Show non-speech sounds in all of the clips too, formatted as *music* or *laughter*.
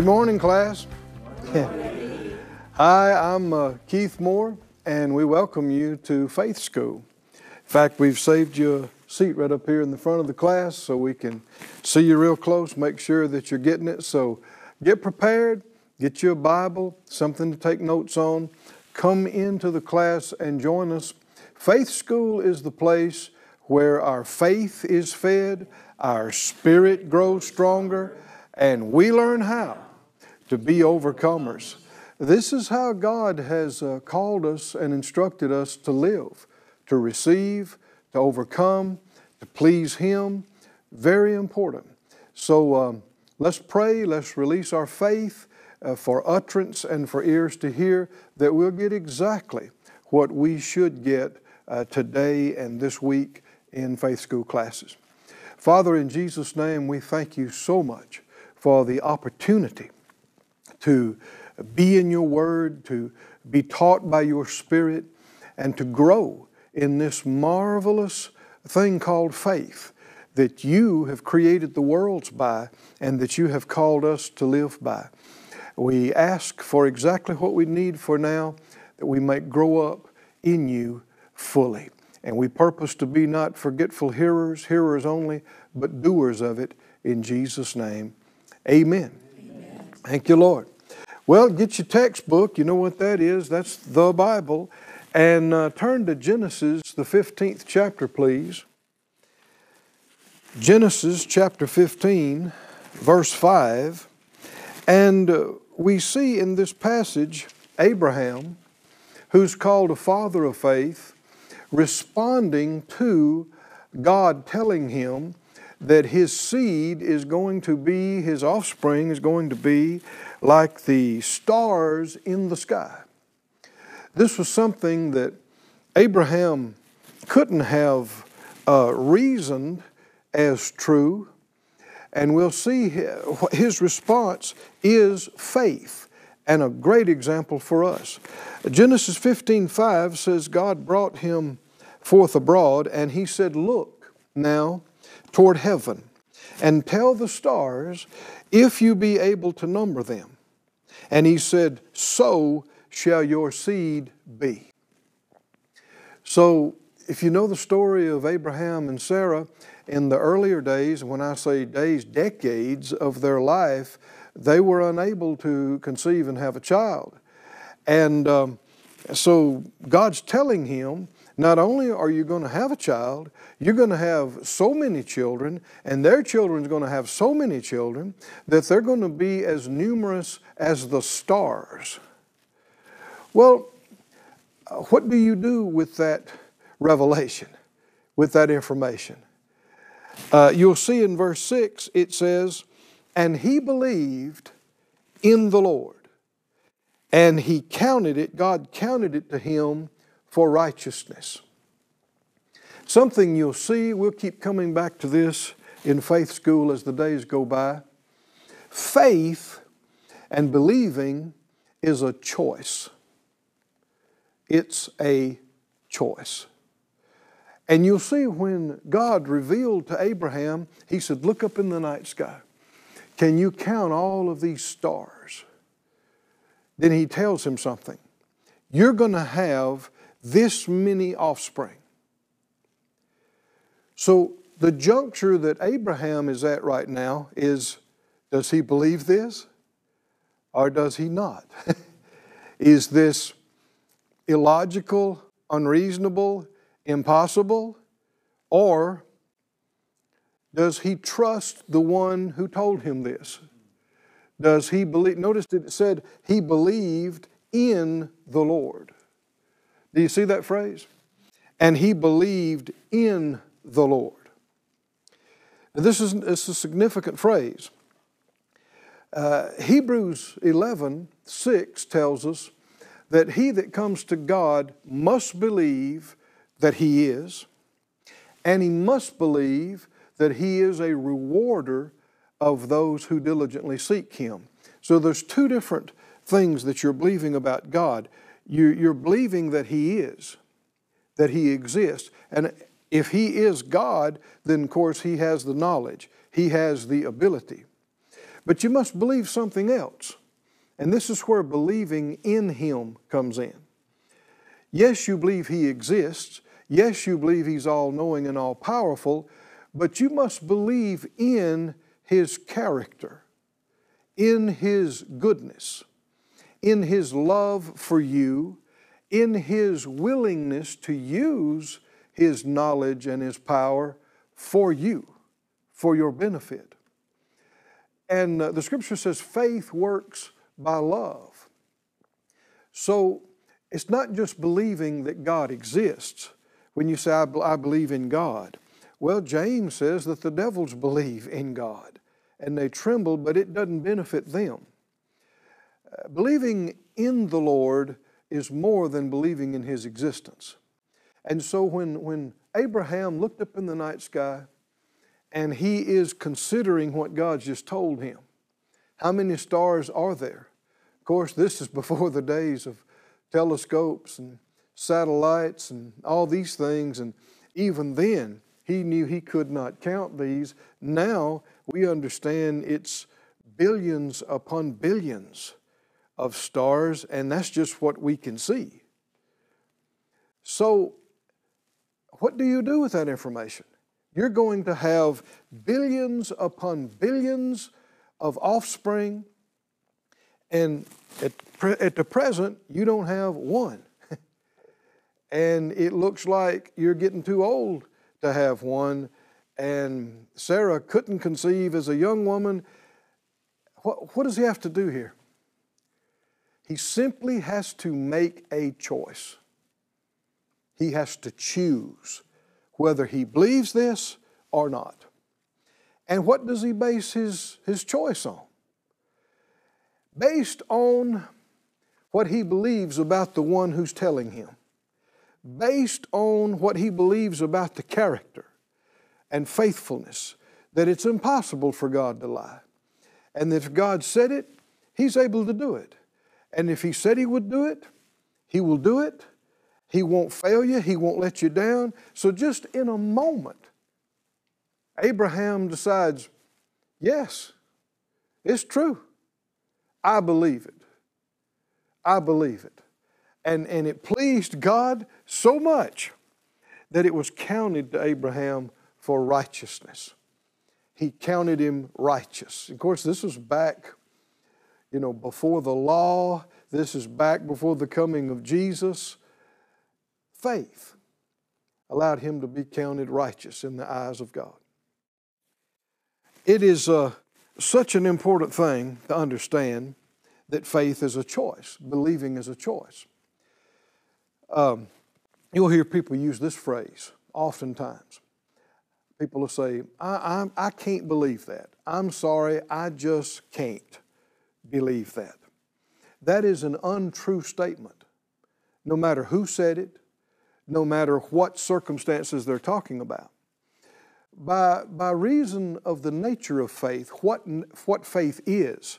Good morning, class. Hi, I'm uh, Keith Moore, and we welcome you to Faith School. In fact, we've saved you a seat right up here in the front of the class so we can see you real close, make sure that you're getting it. So get prepared, get you a Bible, something to take notes on. Come into the class and join us. Faith School is the place where our faith is fed, our spirit grows stronger, and we learn how to be overcomers. This is how God has uh, called us and instructed us to live, to receive, to overcome, to please Him. Very important. So um, let's pray, let's release our faith uh, for utterance and for ears to hear that we'll get exactly what we should get uh, today and this week in faith school classes. Father, in Jesus' name, we thank you so much for the opportunity to be in your word, to be taught by your spirit, and to grow in this marvelous thing called faith that you have created the worlds by and that you have called us to live by. We ask for exactly what we need for now, that we might grow up in you fully. And we purpose to be not forgetful hearers, hearers only, but doers of it in Jesus' name. Amen. Thank you, Lord. Well, get your textbook. You know what that is? That's the Bible. And uh, turn to Genesis, the 15th chapter, please. Genesis chapter 15, verse 5. And uh, we see in this passage Abraham, who's called a father of faith, responding to God telling him that his seed is going to be, his offspring is going to be like the stars in the sky. This was something that Abraham couldn't have uh, reasoned as true, and we'll see his response is faith and a great example for us. Genesis 15:5 says God brought him forth abroad and he said, "Look now toward heaven and tell the stars if you be able to number them. And he said, So shall your seed be. So, if you know the story of Abraham and Sarah, in the earlier days, when I say days, decades of their life, they were unable to conceive and have a child. And um, so God's telling him not only are you going to have a child, you're going to have so many children, and their children's going to have so many children that they're going to be as numerous as the stars. Well, what do you do with that revelation, with that information? Uh, you'll see in verse 6 it says, And he believed in the Lord, and he counted it, God counted it to him for righteousness. Something you'll see, we'll keep coming back to this in faith school as the days go by. Faith and believing is a choice. It's a choice. And you'll see when God revealed to Abraham, He said, Look up in the night sky. Can you count all of these stars? Then He tells him something. You're going to have this many offspring. So, the juncture that Abraham is at right now is does he believe this or does he not? *laughs* is this illogical, unreasonable, impossible? Or does he trust the one who told him this? Does he believe? Notice it said he believed in the Lord. Do you see that phrase? And he believed in the Lord. Now, this is, is a significant phrase. Uh, Hebrews 11 6 tells us that he that comes to God must believe that he is, and he must believe that he is a rewarder of those who diligently seek him. So there's two different things that you're believing about God you, are believing that He is, that He exists. And if He is God, then of course He has the knowledge, He has the ability. But you must believe something else. And this is where believing in Him comes in. Yes, you believe He exists. Yes, you believe He's all knowing and all powerful, but you must believe in His character, in His goodness, in His love for you, in His willingness to use His knowledge and His power for you, for your benefit. And uh, the scripture says faith works by love. So it's not just believing that God exists when you say, I, I believe in God. Well, James says that the devils believe in God and they tremble, but it doesn't benefit them. Believing in the Lord is more than believing in His existence. And so when, when Abraham looked up in the night sky and he is considering what God's just told him, how many stars are there? Of course, this is before the days of telescopes and satellites and all these things, and even then, he knew he could not count these. Now we understand it's billions upon billions of stars, and that's just what we can see. So, what do you do with that information? You're going to have billions upon billions of offspring, and at, at the present, you don't have one. *laughs* and it looks like you're getting too old to have one. And Sarah couldn't conceive as a young woman. What, what does he have to do here? He simply has to make a choice. He has to choose whether he believes this or not. And what does he base his, his choice on? Based on what he believes about the one who's telling him, based on what he believes about the character and faithfulness, that it's impossible for God to lie. And if God said it, he's able to do it. And if he said he would do it, he will do it. He won't fail you, he won't let you down. So just in a moment, Abraham decides, yes, it's true. I believe it. I believe it. And, and it pleased God so much that it was counted to Abraham for righteousness. He counted him righteous. Of course, this was back, you know, before the law. This is back before the coming of Jesus. Faith allowed him to be counted righteous in the eyes of God. It is uh, such an important thing to understand that faith is a choice, believing is a choice. Um, you'll hear people use this phrase oftentimes. People will say, I, I, I can't believe that. I'm sorry, I just can't believe that. That is an untrue statement. No matter who said it, no matter what circumstances they're talking about by, by reason of the nature of faith, what, what faith is,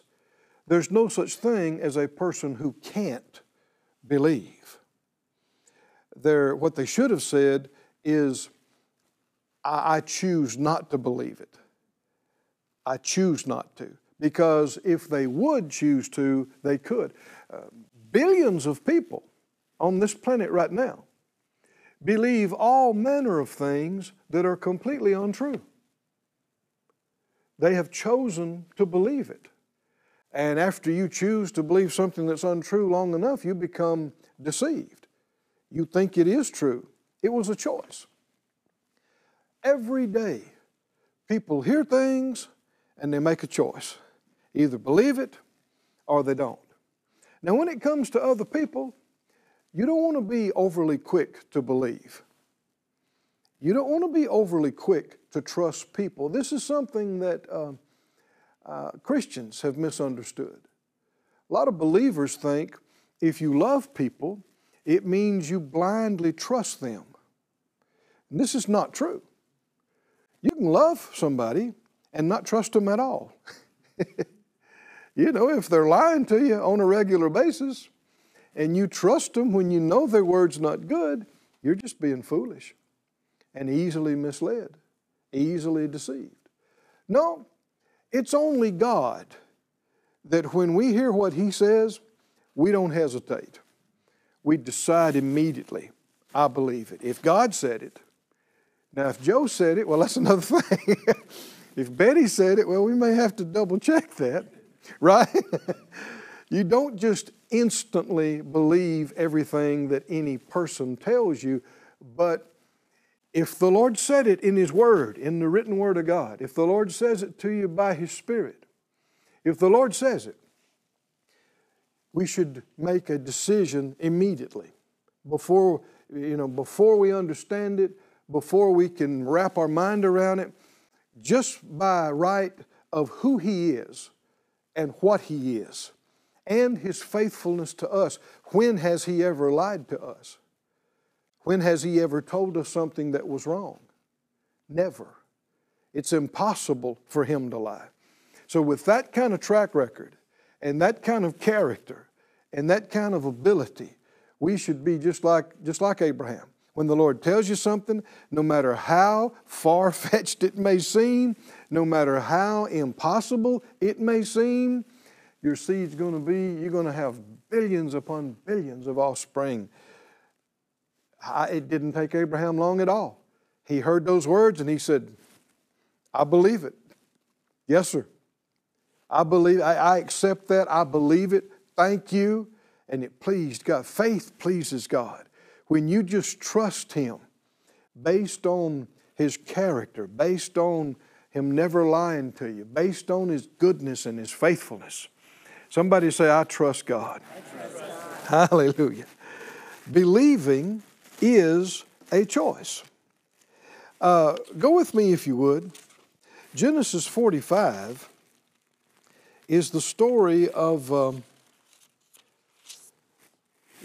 there's no such thing as a person who can't believe. They're, what they should have said is, I, I choose not to believe it. I choose not to. Because if they would choose to, they could. Uh, billions of people on this planet right now believe all manner of things that are completely untrue. They have chosen to believe it. And after you choose to believe something that's untrue long enough, you become deceived. You think it is true. It was a choice. Every day, people hear things and they make a choice. Either believe it or they don't. Now, when it comes to other people, you don't want to be overly quick to believe. You don't want to be overly quick to trust people. This is something that uh, uh, Christians have misunderstood. A lot of believers think if you love people, it means you blindly trust them. And this is not true. You can love somebody and not trust them at all. *laughs* you know, if they're lying to you on a regular basis, and you trust them when you know their word's not good, you're just being foolish and easily misled, easily deceived. No, It's only God that when we hear what He says, we don't hesitate. We decide immediately, I believe it. If God said it, now if Joe said it, well, that's *laughs* another thing. if Betty said it, well, we may have to double check that, *laughs* right? you don't just instantly believe everything that any person tells you, but if the Lord said it in His Word, in the written Word of God, if the Lord says it to you by His Spirit, if the Lord says it, we should make a decision immediately before, you know, before we understand it, before we can wrap our mind around it, just by right of who He is and what He is and His faithfulness to us. When has He ever lied to us? When has He ever told us something that was wrong? Never. It's impossible for Him to lie. So, with that kind of track record and that kind of character and that kind of ability, we should be just like, just like Abraham. When the Lord tells you something, no matter how far fetched it may seem, no matter how impossible it may seem, your seed's going to be, you're going to have billions upon billions of offspring. it didn't take Abraham long at all. He heard those words and he said, I believe it. Yes, sir. I believe, I, I accept that. I believe it. Thank you. And it pleased God. Faith pleases God. When you just trust Him based on His character, based on Him never lying to you, based on His goodness and His faithfulness. Somebody say, I trust God. I trust God. Hallelujah. Believing is a choice. Uh, go with me, if you would. Genesis 45 is the story of um,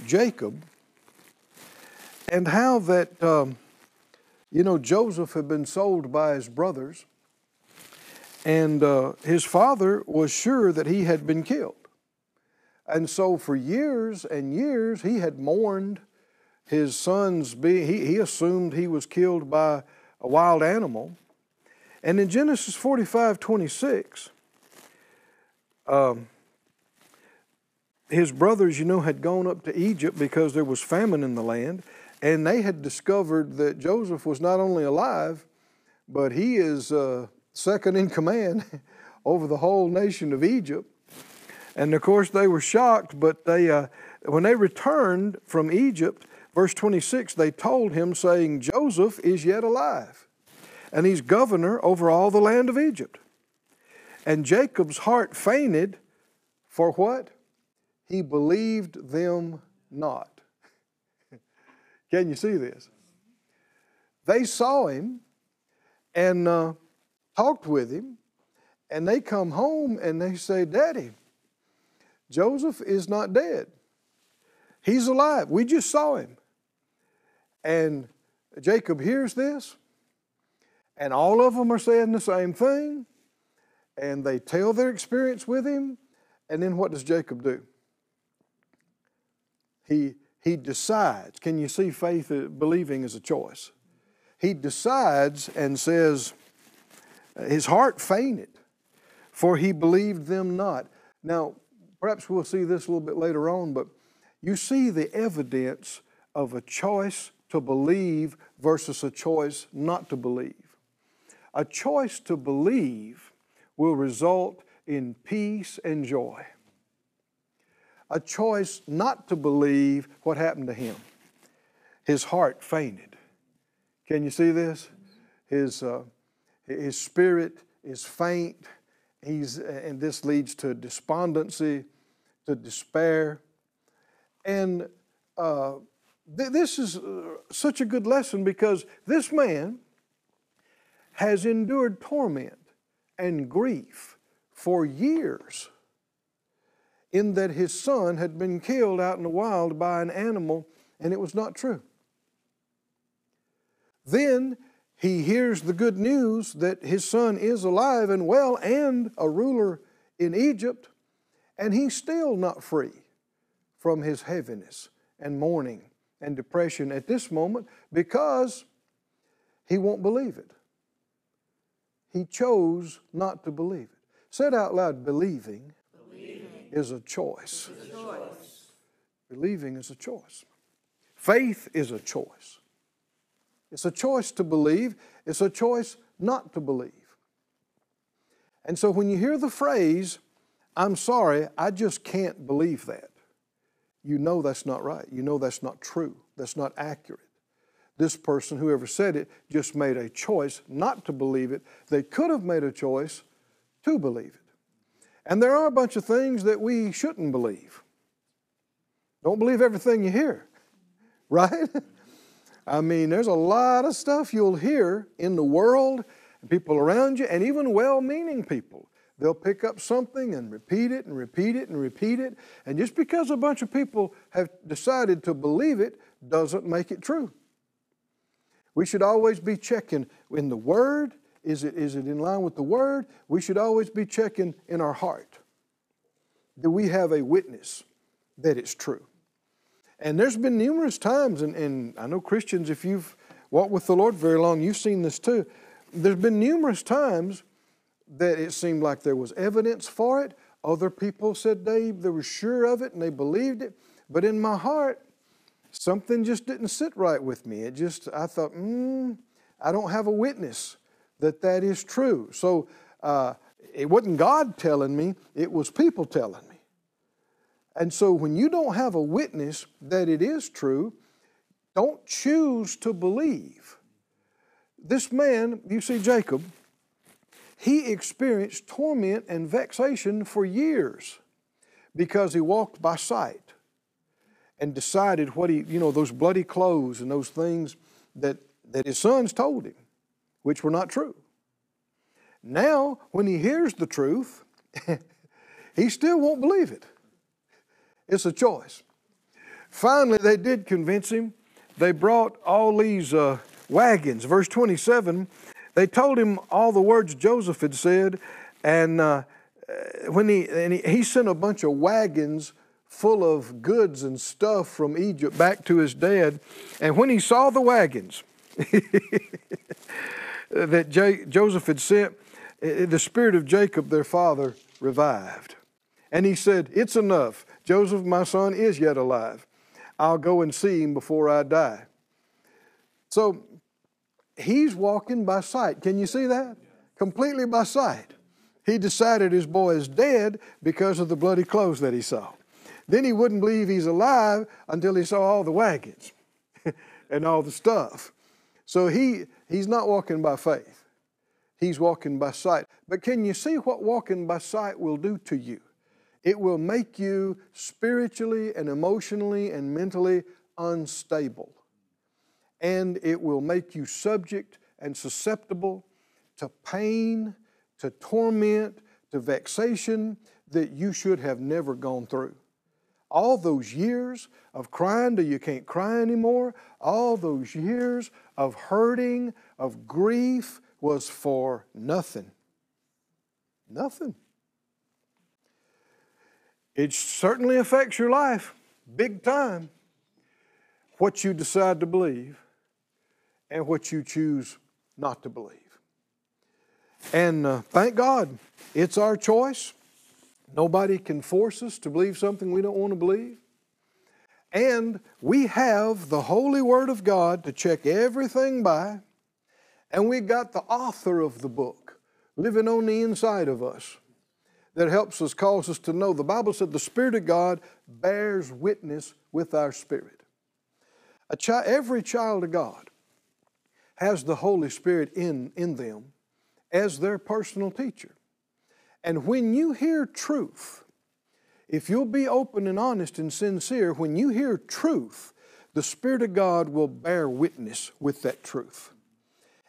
Jacob and how that, um, you know, Joseph had been sold by his brothers, and uh, his father was sure that he had been killed. And so for years and years, he had mourned his son's being, he, he assumed he was killed by a wild animal. And in Genesis 45 26, um, his brothers, you know, had gone up to Egypt because there was famine in the land, and they had discovered that Joseph was not only alive, but he is uh, second in command *laughs* over the whole nation of Egypt. And of course, they were shocked, but they, uh, when they returned from Egypt, verse 26, they told him, saying, Joseph is yet alive, and he's governor over all the land of Egypt. And Jacob's heart fainted for what? He believed them not. Can you see this? They saw him and uh, talked with him, and they come home and they say, Daddy, Joseph is not dead. He's alive. We just saw him. And Jacob hears this, and all of them are saying the same thing, and they tell their experience with him. And then what does Jacob do? He, he decides. Can you see faith, uh, believing is a choice? He decides and says, his heart fainted, for he believed them not. Now, perhaps we'll see this a little bit later on, but you see the evidence of a choice to believe versus a choice not to believe. A choice to believe will result in peace and joy. A choice not to believe what happened to him. His heart fainted. Can you see this? His, uh, his spirit is faint. He's, and this leads to despondency, to despair. And uh, th- this is uh, such a good lesson because this man has endured torment and grief for years in that his son had been killed out in the wild by an animal and it was not true. Then he hears the good news that his son is alive and well and a ruler in Egypt, and he's still not free from his heaviness and mourning and depression at this moment because he won't believe it. He chose not to believe it. Said out loud, believing. Is, a choice. is a choice. Believing is a choice. Faith is a choice. It's a choice to believe, it's a choice not to believe. And so when you hear the phrase, I'm sorry, I just can't believe that, you know that's not right. You know that's not true. That's not accurate. This person, whoever said it, just made a choice not to believe it. They could have made a choice to believe it. And there are a bunch of things that we shouldn't believe. Don't believe everything you hear, *laughs* right? I mean, there's a lot of stuff you'll hear in the world, and people around you, and even well meaning people. They'll pick up something and repeat it and repeat it and repeat it. And just because a bunch of people have decided to believe it doesn't make it true. We should always be checking in the Word. Is it, is it in line with the Word? We should always be checking in our heart. Do we have a witness that it's true? And there's been numerous times, and, and I know Christians, if you've walked with the Lord very long, you've seen this too. There's been numerous times that it seemed like there was evidence for it. Other people said they, they were sure of it and they believed it. But in my heart, something just didn't sit right with me. It just, I thought, hmm, I don't have a witness that that is true. So uh, it wasn't God telling me, it was people telling me. And so when you don't have a witness that it is true, don't choose to believe. This man, you see Jacob, he experienced torment and vexation for years because he walked by sight and decided what he, you know, those bloody clothes and those things that, that his sons told him, which were not true. Now, when he hears the truth, *laughs* he still won't believe it. It's a choice. Finally, they did convince him. They brought all these uh, wagons. Verse 27, they told him all the words Joseph had said, and uh, when he, and he, he sent a bunch of wagons full of goods and stuff from Egypt back to his dad. And when he saw the wagons *laughs* Uh, that J- Joseph had sent, uh, uh, the spirit of Jacob, their father, revived. And he said, It's enough. Joseph, my son, is yet alive. I'll go and see him before I die. So he's walking by sight. Can you see that? Completely by sight. He decided his boy is dead because of the bloody clothes that he saw. Then he wouldn't believe he's alive until he saw all the wagons *laughs* and all the stuff. So he, he's not walking by faith, he's walking by sight. But can you see what walking by sight will do to you? It will make you spiritually and emotionally and mentally unstable. And it will make you subject and susceptible to pain, to torment, to vexation that you should have never gone through all those years of crying till you can't cry anymore, all those years of hurting, of grief was for nothing. Nothing. It certainly affects your life big time what you decide to believe and what you choose not to believe. And uh, thank God, it's our choice. Nobody can force us to believe something we don't want to believe. And we have the Holy Word of God to check everything by. And we got the author of the book living on the inside of us that helps us, cause us to know. The Bible said the Spirit of God bears witness with our spirit. Chi- every child of God has the Holy Spirit in, in them as their personal teacher. And when you hear truth, if you'll be open and honest and sincere, when you hear truth, the Spirit of God will bear witness with that truth.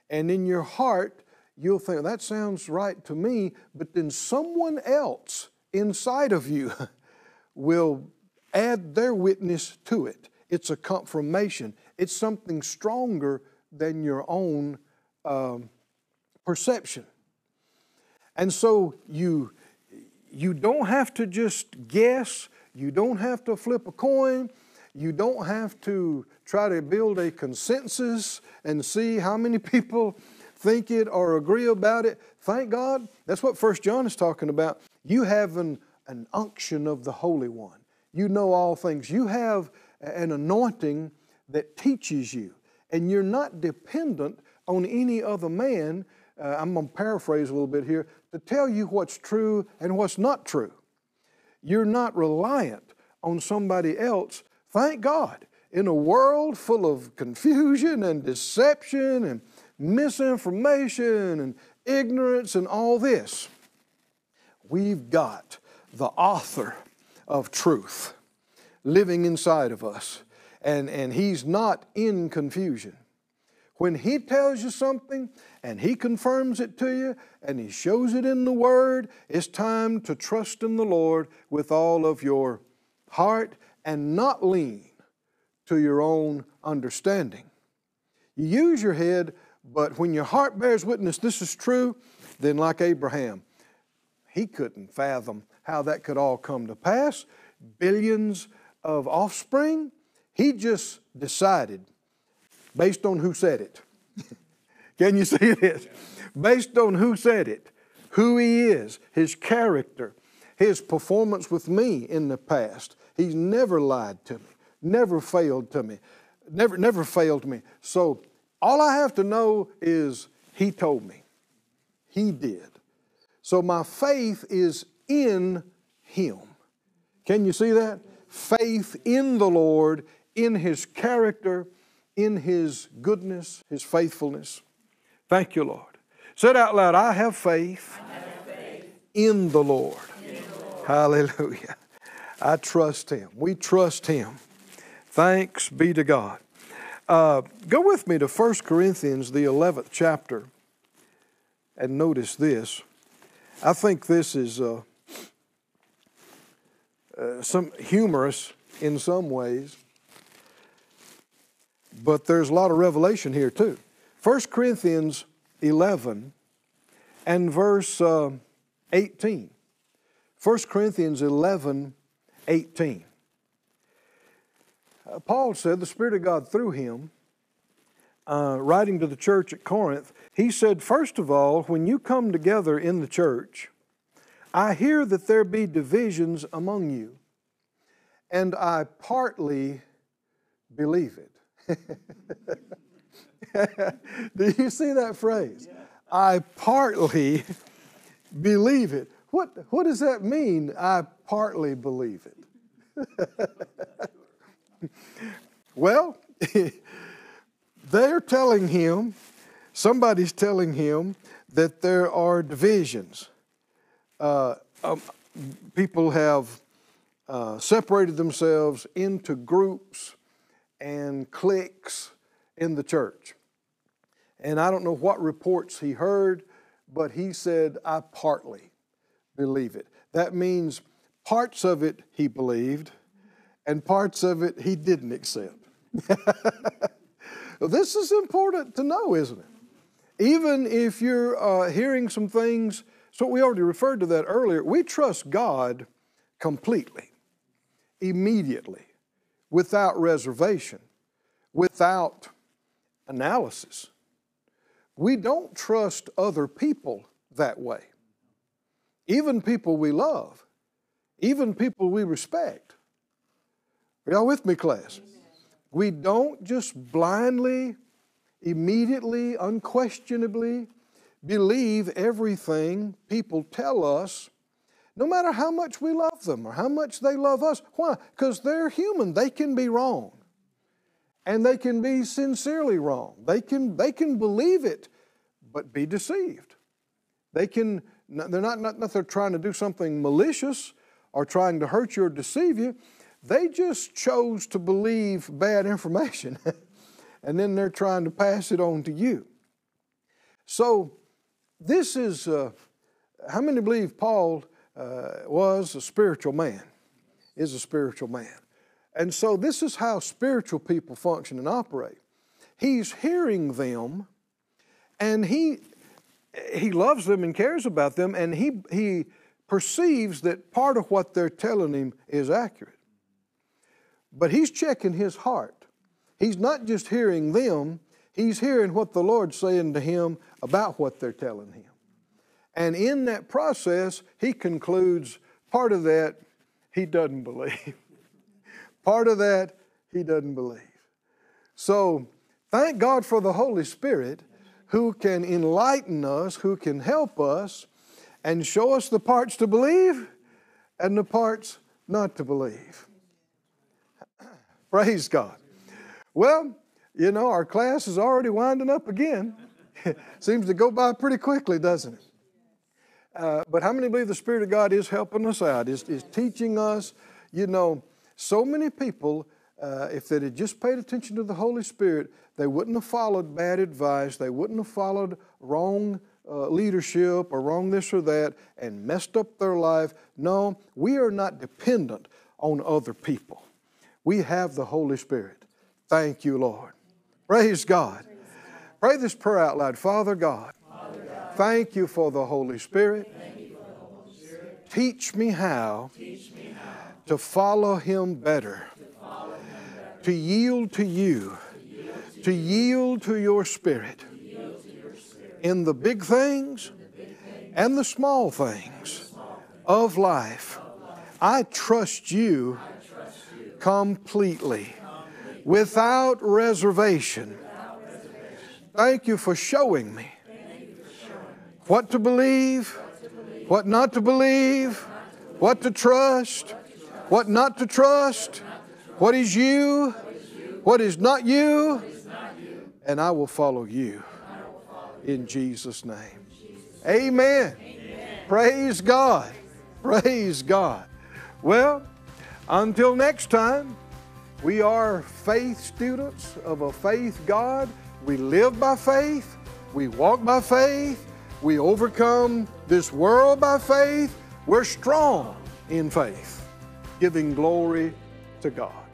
And in your heart, you'll think, that sounds right to me, but then someone else inside of you *laughs* will add their witness to it. It's a confirmation, it's something stronger than your own um, perception. And so you, you don't have to just guess, you don't have to flip a coin, you don't have to try to build a consensus and see how many *laughs* people think it or agree about it. Thank God. That's what First John is talking about. You have an, an unction of the Holy One. You know all things. You have an anointing that teaches you, and you're not dependent on any other man. Uh, I'm going to paraphrase a little bit here to tell you what's true and what's not true. You're not reliant on somebody else. Thank God. In a world full of confusion and deception and misinformation and ignorance and all this, we've got the author of truth living inside of us. And, and he's not in confusion. When he tells you something and he confirms it to you and he shows it in the Word, it's time to trust in the Lord with all of your heart and not lean to your own understanding. You use your head, but when your heart bears witness this is true, then like Abraham, he couldn't fathom how that could all come to pass. Billions of offspring, he just decided based on who said it. Can you see this? Based on who said it, who he is, his character, his performance with me in the past. He's never lied to me, never failed to me, never, never failed me. So all I have to know is he told me. He did. So my faith is in him. Can you see that? Faith in the Lord, in his character, in his goodness, his faithfulness. Thank you, Lord. Said out loud, I have faith, I have faith in, the Lord. in the Lord. Hallelujah. I trust him. We trust him. Thanks be to God. Uh, go with me to 1 Corinthians, the 11th chapter, and notice this. I think this is uh, uh, some humorous in some ways, but there's a lot of revelation here too. 1 Corinthians 11 and verse uh, 18. 1 Corinthians 11, 18. Uh, Paul said, the Spirit of God through him, uh, writing to the church at Corinth, he said, First of all, when you come together in the church, I hear that there be divisions among you, and I partly believe it. *laughs* Do you see that phrase? I partly believe it. What, what does that mean? I partly believe it. *laughs* well, *laughs* they're telling him, somebody's telling him that there are divisions. Uh, um, people have uh, separated themselves into groups and cliques in the church. And I don't know what reports he heard, but he said, I partly believe it. That means parts of it he believed, and parts of it he didn't accept. *laughs* this is important to know, isn't it? Even if you're uh, hearing some things, so we already referred to that earlier, we trust God completely, immediately without reservation, without analysis. We don't trust other people that way. Even people we love, even people we respect. Are y'all with me, class? We don't just blindly, immediately, unquestionably believe everything people tell us no matter how much we love them or how much they love us. Why? Because they're human. They can be wrong. And they can be sincerely wrong. They can, they can believe it, but be deceived. They can, they're not, not that they're trying to do something malicious or trying to hurt you or deceive you. They just chose to believe bad information. *laughs* and then they're trying to pass it on to you. So, this is, uh, how many believe Paul uh, was a spiritual man, is a spiritual man. And so this is how spiritual people function and operate. He's hearing them and he he loves them and cares about them and he he perceives that part of what they're telling him is accurate. But he's checking his heart. He's not just hearing them, He's hearing what the Lord's saying to him about what they're telling him. And in that process, he concludes part of that he doesn't believe. *laughs* part of that he doesn't believe. So thank God for the Holy Spirit who can enlighten us, who can help us, and show us the parts to believe and the parts not to believe. *clears throat* Praise God. Well, you know, our class is already winding up again. *laughs* Seems to go by pretty quickly, doesn't it? Uh, but how many believe the Spirit of God is helping us out, is, is teaching us? You know, so many people, uh, if they had just paid attention to the Holy Spirit, they wouldn't have followed bad advice, they wouldn't have followed wrong uh, leadership or wrong this or that and messed up their life. No, we are not dependent on other people. We have the Holy Spirit. Thank you, Lord. Praise God. Pray this prayer out loud. Father God, thank you for the Holy Spirit. Teach me how to follow Him better, to yield to you, to yield to your Spirit in the big things and the small things of life. I trust you completely, without reservation. Thank you for showing me what to believe, what not to believe, what to trust, what not to trust, what is you, what is not you, and I will follow you in Jesus' name. Amen. Praise God. Praise God. Well, until next time, we are faith students of a faith God. We live by faith. We walk by faith. We overcome this world by faith. We're strong in faith, giving glory to God.